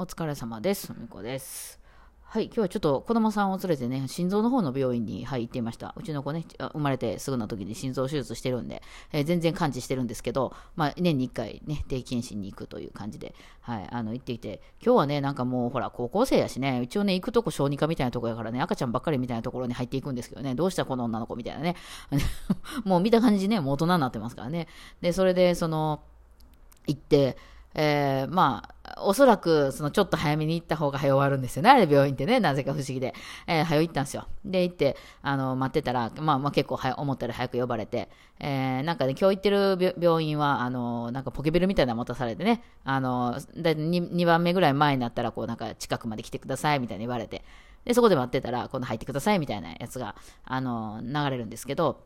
お疲れ様です。みこです。はい、今日はちょっと子供さんを連れてね、心臓の方の病院に、はい、行っていました。うちの子ね、生まれてすぐの時に心臓手術してるんで、えー、全然完治してるんですけど、まあ、年に1回ね、定期検診に行くという感じで、はい、あの、行ってきて、今日はね、なんかもう、ほら、高校生やしね、一応ね、行くとこ小児科みたいなとこやからね、赤ちゃんばっかりみたいなところに入っていくんですけどね、どうしたこの女の子みたいなね。もう見た感じね、もう大人になってますからね。で、それで、その、行って、えー、まあ、おそらく、そのちょっと早めに行った方が早終わるんですよね。あれ病院ってね、なぜか不思議で。えー、早行ったんですよ。で、行って、あの、待ってたら、まあまあ結構早、思ったより早く呼ばれて、えー、なんかね、今日行ってる病院は、あの、なんかポケベルみたいなの持たされてね、あの、だ 2, 2番目ぐらい前になったら、こうなんか近くまで来てくださいみたいに言われて、で、そこで待ってたら、今度入ってくださいみたいなやつが、あの、流れるんですけど、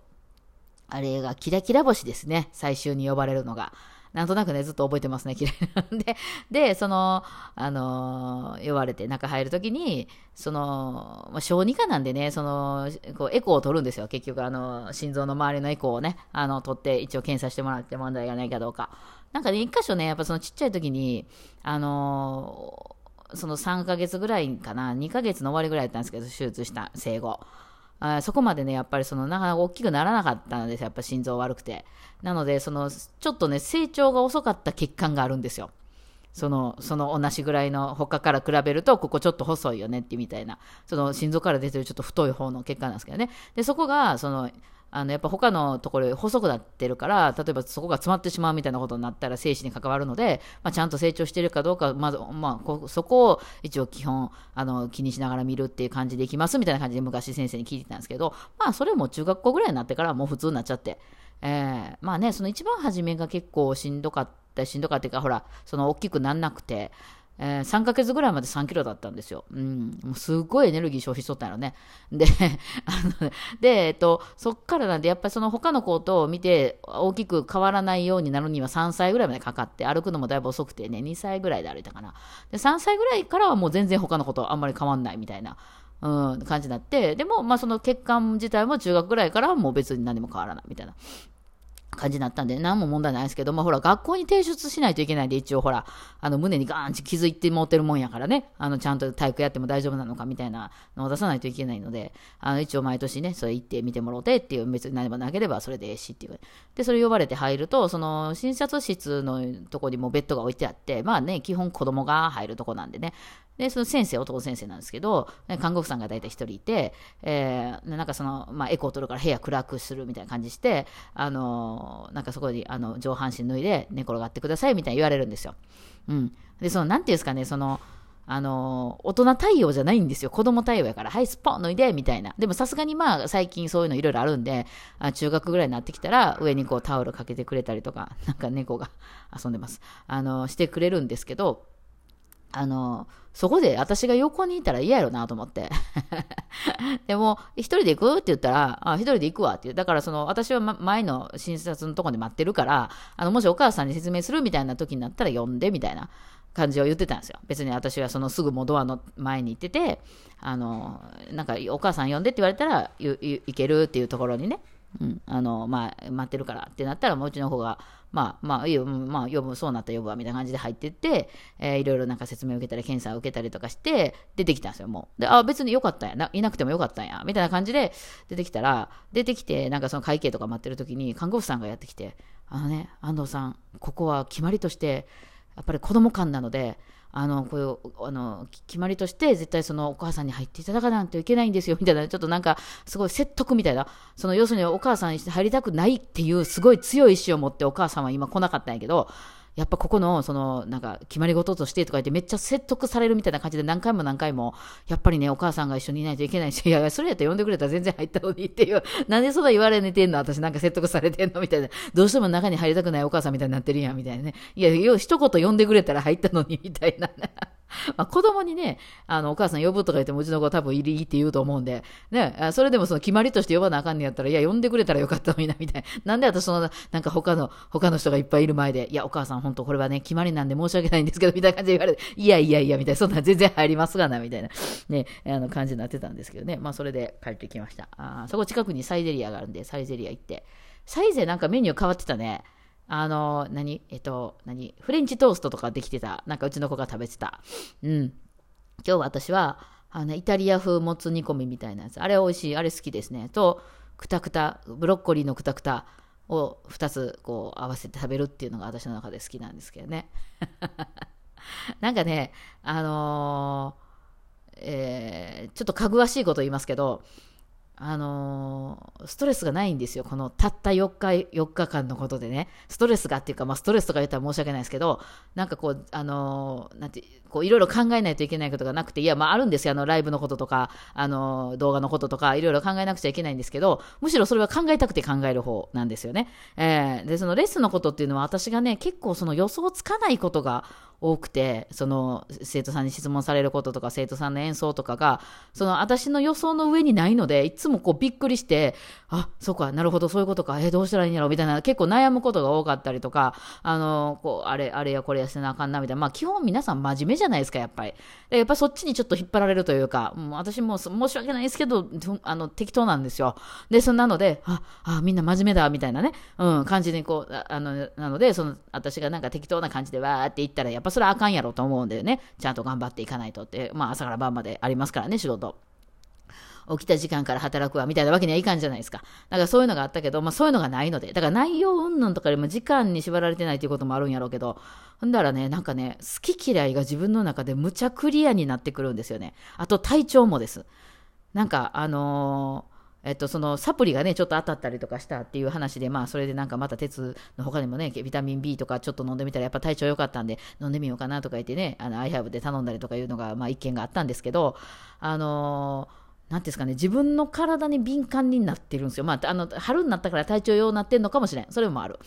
あれがキラキラ星ですね、最終に呼ばれるのが。なんとなくね、ずっと覚えてますね、嫌いなんで。で、その、あの、呼ばれて中入るときに、その、ま、小児科なんでね、その、こう、エコーを取るんですよ。結局、あの、心臓の周りのエコーをね、あの、取って一応検査してもらって問題がないかどうか。なんかね、一箇所ね、やっぱそのちっちゃい時に、あの、その3ヶ月ぐらいかな、2ヶ月の終わりぐらいだったんですけど、手術した生後。あそこまでね、やっぱりそのなかなか大きくならなかったんですよ、やっぱ心臓悪くて。なので、そのちょっとね、成長が遅かった血管があるんですよ。その、その同じぐらいの他から比べると、ここちょっと細いよねってみたいな、その心臓から出てるちょっと太い方の血管なんですけどね。で、そこが、その、あのやっぱ他のところ細くなってるから例えばそこが詰まってしまうみたいなことになったら精子に関わるので、まあ、ちゃんと成長してるかどうかまず、まあ、そこを一応基本あの気にしながら見るっていう感じでいきますみたいな感じで昔先生に聞いてたんですけどまあそれも中学校ぐらいになってからもう普通になっちゃって、えー、まあねその一番初めが結構しんどかったしんどかったっていうかほらその大きくなんなくてえー、3ヶ月ぐらいまで3キロだったんですよ。うん。もうすごいエネルギー消費しとったのね。で、あの、で、えっと、そっからなんで、やっぱりその他の子と見て大きく変わらないようになるには3歳ぐらいまでかかって、歩くのもだいぶ遅くてね、2歳ぐらいで歩いたかな。で、3歳ぐらいからはもう全然他の子とあんまり変わんないみたいな。うん、感じになって、でも、まあ、その血管自体も中学ぐらいからはもう別に何も変わらないみたいな感じになったんで、何も問題ないですけど、まあほら、学校に提出しないといけないんで、一応ほら、あの、胸にガーンって気づいて持ってるもんやからね、あの、ちゃんと体育やっても大丈夫なのかみたいなのを出さないといけないので、あの、一応毎年ね、それ行って見てもろうてっていう、別に何もなければそれでええしっていう。で、それ呼ばれて入ると、その、診察室のとこにもベッドが置いてあって、まあね、基本子供が入るとこなんでね、で、その先生、男先生なんですけど、看護婦さんが大体一人いて、えー、なんかその、まあ、エコー取るから部屋暗くするみたいな感じして、あのなんかそこに、あの、上半身脱いで寝転がってくださいみたいに言われるんですよ。うん。で、その、なんていうんですかね、その、あの大人対応じゃないんですよ。子供対応やから、はい、スポン脱いで、みたいな。でもさすがにまあ、最近そういうのいろいろあるんで、あ中学ぐらいになってきたら、上にこうタオルかけてくれたりとか、なんか猫が遊んでます。あのしてくれるんですけど、あの、そこで私が横にいたら嫌やろなと思って。でも、一人で行くって言ったら、あ、一人で行くわって言う。だからその、私は前の診察のとこで待ってるから、あの、もしお母さんに説明するみたいな時になったら呼んで、みたいな感じを言ってたんですよ。別に私はそのすぐもうドアの前に行ってて、あの、なんかお母さん呼んでって言われたら、行けるっていうところにね、うん、あの、まあ、待ってるからってなったら、もううちの方が、まあ、まあ、いいよ、まあ、呼ぶ、そうなったら呼ぶわ、みたいな感じで入ってって、えー、いろいろなんか説明を受けたり、検査を受けたりとかして、出てきたんですよ、もう。で、あ、別によかったんやな、いなくてもよかったんや、みたいな感じで出てきたら、出てきて、なんかその会計とか待ってる時に、看護婦さんがやってきて、あのね、安藤さん、ここは決まりとして、やっぱり子供館なので、あの、こういう、あの、決まりとして、絶対そのお母さんに入っていただかないといけないんですよ、みたいな、ちょっとなんか、すごい説得みたいな、その、要するにお母さんに入りたくないっていう、すごい強い意志を持ってお母さんは今来なかったんやけど、やっぱここの、その、なんか、決まり事としてとか言ってめっちゃ説得されるみたいな感じで何回も何回も、やっぱりね、お母さんが一緒にいないといけないし、いやいや、それやったら呼んでくれたら全然入ったのにっていう、なんでそんな言われねてんの私なんか説得されてんのみたいな。どうしても中に入りたくないお母さんみたいになってるやん、みたいなね。いや、よ、一言呼んでくれたら入ったのに、みたいな。まあ、子供にね、あの、お母さん呼ぶとか言っても、うちの子は多分いいって言うと思うんで、ね、それでもその決まりとして呼ばなあかんねやったら、いや、呼んでくれたらよかったのにな、みたいな。なんで私その、なんか他の、他の人がいっぱいいる前で、いや、お母さん本当これはね、決まりなんで申し訳ないんですけど、みたいな感じで言われて、いやいやいや、みたいな、そんな全然入りますがな、みたいな、ね、あの感じになってたんですけどね。まあ、それで帰ってきました。あそこ近くにサイゼリアがあるんで、サイゼリア行って。サイゼなんかメニュー変わってたね。あの、何えっと、何フレンチトーストとかできてた。なんかうちの子が食べてた。うん。今日私は、あの、イタリア風もつ煮込みみたいなやつ。あれ美味しい。あれ好きですね。と、くたくた、ブロッコリーのくたくたを2つこう合わせて食べるっていうのが私の中で好きなんですけどね。なんかね、あのー、えー、ちょっとかぐわしいこと言いますけど、あのー、ストレスがないんですよ。このたった4日、4日間のことでね。ストレスがっていうか、まあ、ストレスとか言ったら申し訳ないですけど、なんかこう、あのー、なんて、こう、いろいろ考えないといけないことがなくて、いや、まあ、あるんですよ。あの、ライブのこととか、あのー、動画のこととか、いろいろ考えなくちゃいけないんですけど、むしろそれは考えたくて考える方なんですよね。えー、で、そのレッスンのことっていうのは、私がね、結構その予想つかないことが多くて、その生徒さんに質問されることとか、生徒さんの演奏とかが、その私の予想の上にないので、いつもこうびっくりして、あ、そうか、なるほど、そういうことか、え、どうしたらいいんやろうみたいな、結構悩むことが多かったりとか、あの、こう、あれ、あれやこれやせなあかんな、みたいな。まあ、基本皆さん真面目じゃないですか、やっぱり。でやっぱそっちにちょっと引っ張られるというか、もう私も申し訳ないですけど、あの、適当なんですよ。で、そんなので、あ、あ、みんな真面目だ、みたいなね、うん、感じにこう、あの、なので、その、私がなんか適当な感じでわーって言ったら、やっぱそれはあかんやろと思うんだよね。ちゃんと頑張っていかないとって。まあ朝から晩までありますからね、仕事。起きた時間から働くわ、みたいなわけにはいかんじゃないですか。だからそういうのがあったけど、まあそういうのがないので。だから内容云々とかでも時間に縛られてないということもあるんやろうけど、ほんだらね、なんかね、好き嫌いが自分の中でむちゃクリアになってくるんですよね。あと体調もです。なんか、あのーえっと、そのサプリがね、ちょっと当たったりとかしたっていう話で、まあ、それでなんかまた鉄の他にもね、ビタミン B とかちょっと飲んでみたら、やっぱ体調良かったんで、飲んでみようかなとか言ってね、あの、iHave で頼んだりとかいうのが、まあ、一件があったんですけど、あのーなんですかね、自分の体に敏感になってるんですよ。まあ、あの、春になったから体調良くなってんのかもしれん。それもある。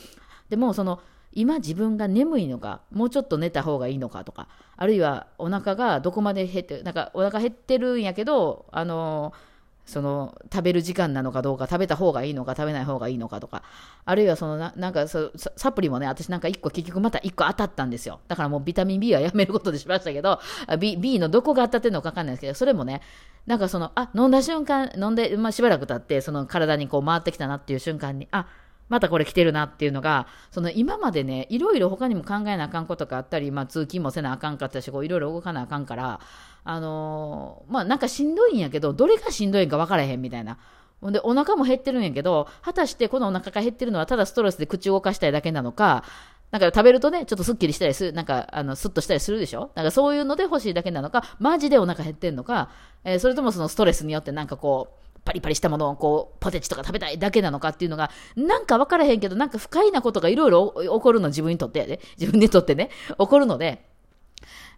でも、その、今自分が眠いのか、もうちょっと寝た方がいいのかとか、あるいはお腹がどこまで減って、なんかお腹減ってるんやけど、あのーその食べる時間なのかどうか食べた方がいいのか食べない方がいいのかとかあるいはそのなんかそサプリもね私なんか1個結局また1個当たったんですよ。だからもうビタミン B はやめることにしましたけど B, B のどこが当たってるのか分かんないですけどそれもねなんかそのあ飲んだ瞬間飲んで、まあ、しばらく経ってその体にこう回ってきたなっていう瞬間にあまたこれ来てるなっていうのが、その今までね、いろいろ他にも考えなあかんことがあったり、まあ通勤もせなあかんかったし、こういろいろ動かなあかんから、あのー、まあなんかしんどいんやけど、どれがしんどいんか分からへんみたいな。ほんで、お腹も減ってるんやけど、果たしてこのお腹が減ってるのはただストレスで口を動かしたいだけなのか、なんか食べるとね、ちょっとスッキリしたりする、なんか、あの、スッとしたりするでしょ？なんかそういうので欲しいだけなのか、マジでお腹減ってんのか、えー、それともそのストレスによってなんかこう、パリパリしたものをこう、ポテチとか食べたいだけなのかっていうのが、なんか分からへんけど、なんか不快なことがいろいろ起こるの、自分にとってやで。自分にとってね、起こるので、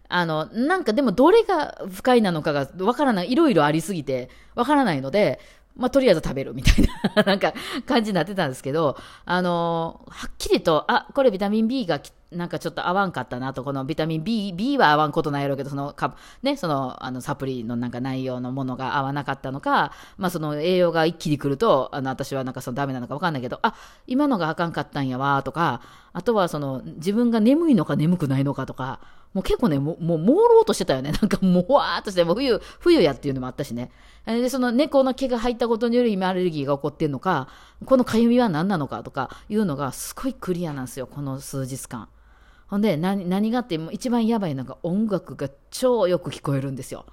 あの、なんかでもどれが不快なのかが分からない、いろいろありすぎて、分からないので、まあ、とりあえず食べるみたいな。なんか感じになってたんですけど、あのはっきりと、あ、これビタミン B がなんかちょっと合わんかったなと、このビタミン B、B は合わんことないやろうけど、そのか、ね、その、あの、サプリのなんか内容のものが合わなかったのか、まあその栄養が一気に来ると、あの、私はなんかそのダメなのかわかんないけど、あ、今のがあかんかったんやわ、とか、あとはその、自分が眠いのか眠くないのかとか、もう結構ね、もう、もう、朦朧としてたよね。なんか、もわーっとして、もう冬、冬やっていうのもあったしね。で、その猫の毛が入ったことによる今アレルギーが起こってんのか、このかゆみは何なのかとかいうのがすごいクリアなんですよ、この数日間。ほんで、何、何があっても、一番やばいのが音楽が超よく聞こえるんですよ。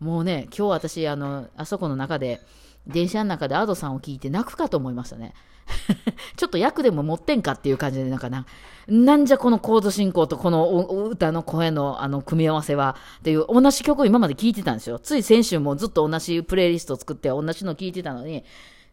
もうね、今日私、あの、あそこの中で、電車の中で Ado さんを聞いて泣くかと思いましたね。ちょっと役でも持ってんかっていう感じで、なんかな、なんじゃこのコード進行とこの歌の声のあの組み合わせはっていう同じ曲を今まで聴いてたんですよ。つい先週もずっと同じプレイリストを作って同じの聴いてたのに、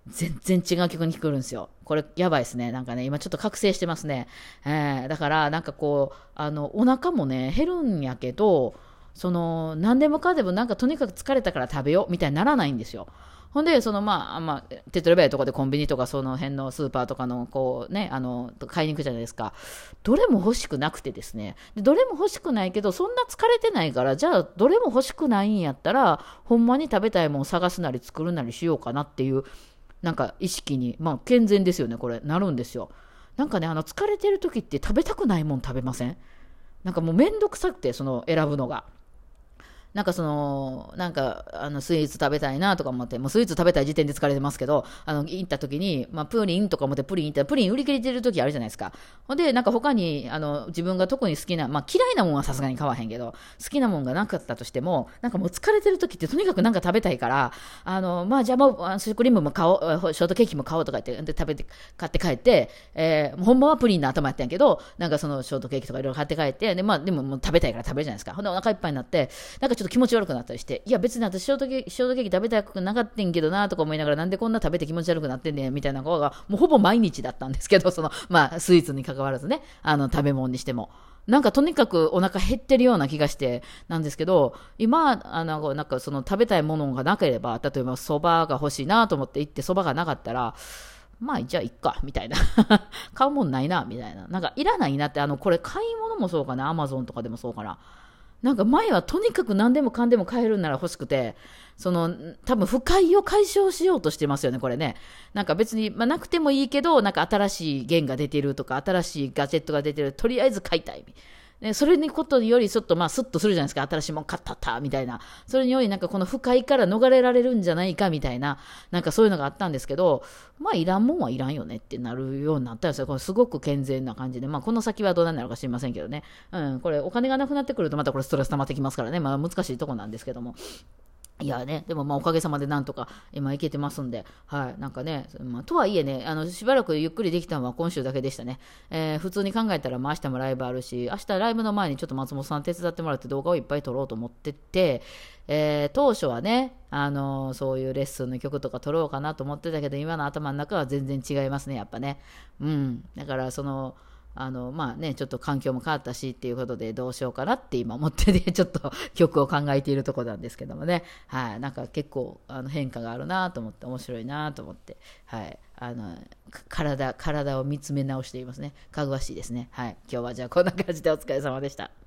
全然違う曲に聞こえるんですよ。これやばいですね。なんかね、今ちょっと覚醒してますね。えー、だからなんかこう、あの、お腹もね、減るんやけど、その、何でもかんでもなんかとにかく疲れたから食べようみたいにならないんですよ。ほんで、そのまあ、まあ、手っ取り早いとこでコンビニとかその辺のスーパーとかの、こうね、あの、買いに行くじゃないですか。どれも欲しくなくてですね。でどれも欲しくないけど、そんな疲れてないから、じゃあ、どれも欲しくないんやったら、ほんまに食べたいもん探すなり作るなりしようかなっていう、なんか意識に、まあ、健全ですよね、これ、なるんですよ。なんかね、あの、疲れてる時って食べたくないもん食べません？なんかもうめんどくさくて、その選ぶのが。なんかその、なんか、あの、スイーツ食べたいなとか思って、もうスイーツ食べたい時点で疲れてますけど、あの、行った時に、まあ、プリンとか思ってプリン行ったら、プリン売り切れてる時あるじゃないですか。ほんで、なんか他に、あの、自分が特に好きな、まあ、嫌いなもんはさすがに買わへんけど、好きなもんがなかったとしても、なんかもう疲れてる時ってとにかくなんか食べたいから、あの、まあ、じゃあもう、シュークリームも買おう、ショートケーキも買おうとか言って、で、食べて、買って帰って、えー、ほんまはプリンの頭やったんやけど、なんかそのショートケーキとかいろいろ買って帰って、で、まあ、でももう食べたいから食べるじゃないですか。ほんでお腹いっぱいになって、なんかちょっと気持ち悪くなったりして、いや別に私ショートケーキ、ショートケーキ食べたくなかったんけどなとか思いながら、なんでこんな食べて気持ち悪くなってんねんみたいなことが、もうほぼ毎日だったんですけど、その、まあスイーツに関わらずね、あの食べ物にしても。なんかとにかくお腹減ってるような気がしてなんですけど、今、あのなんかその食べたいものがなければ、例えば蕎麦が欲しいなと思って行って蕎麦がなかったら、まあ、じゃあ、いっか、みたいな。買うもんないな、みたいな。なんか、いらないなって、あの、これ、買い物もそうかな、アマゾンとかでもそうかな。なんか前はとにかく何でもかんでも買えるなら欲しくて、その、多分不快を解消しようとしてますよね、これね。なんか別に、まあ、なくてもいいけど、なんか新しい弦が出てるとか、新しいガジェットが出てる、とりあえず買いたい。ね、それにことよりちょっとまあスッとするじゃないですか。新しいもん買ったったみたいな。それによりなんかこの不快から逃れられるんじゃないかみたいな、なんかそういうのがあったんですけど、まあいらんもんはいらんよねってなるようになったんですよ。これすごく健全な感じで。まあこの先はどうなるのか知りませんけどね。うん、これお金がなくなってくるとまたこれストレス溜まってきますからね。まあ難しいとこなんですけども。いやね、でもまあおかげさまでなんとか今いけてますんで、はい、なんかね、まあ、とはいえね、あのしばらくゆっくりできたのは今週だけでしたね。えー、普通に考えたら、まあ、明日もライブあるし、明日ライブの前にちょっと松本さん手伝ってもらって動画をいっぱい撮ろうと思ってて、えー、当初はね、あのー、そういうレッスンの曲とか撮ろうかなと思ってたけど、今の頭の中は全然違いますね、やっぱね。うん。だから、その、あのまあねちょっと環境も変わったしっていうことでどうしようかなって今思ってねちょっと曲を考えているとこなんですけどもね。はい。なんか結構あの変化があるなと思って面白いなと思ってはい。あの体体を見つめ直していますね。かぐわしいですね。はい。今日はじゃあこんな感じでお疲れ様でした。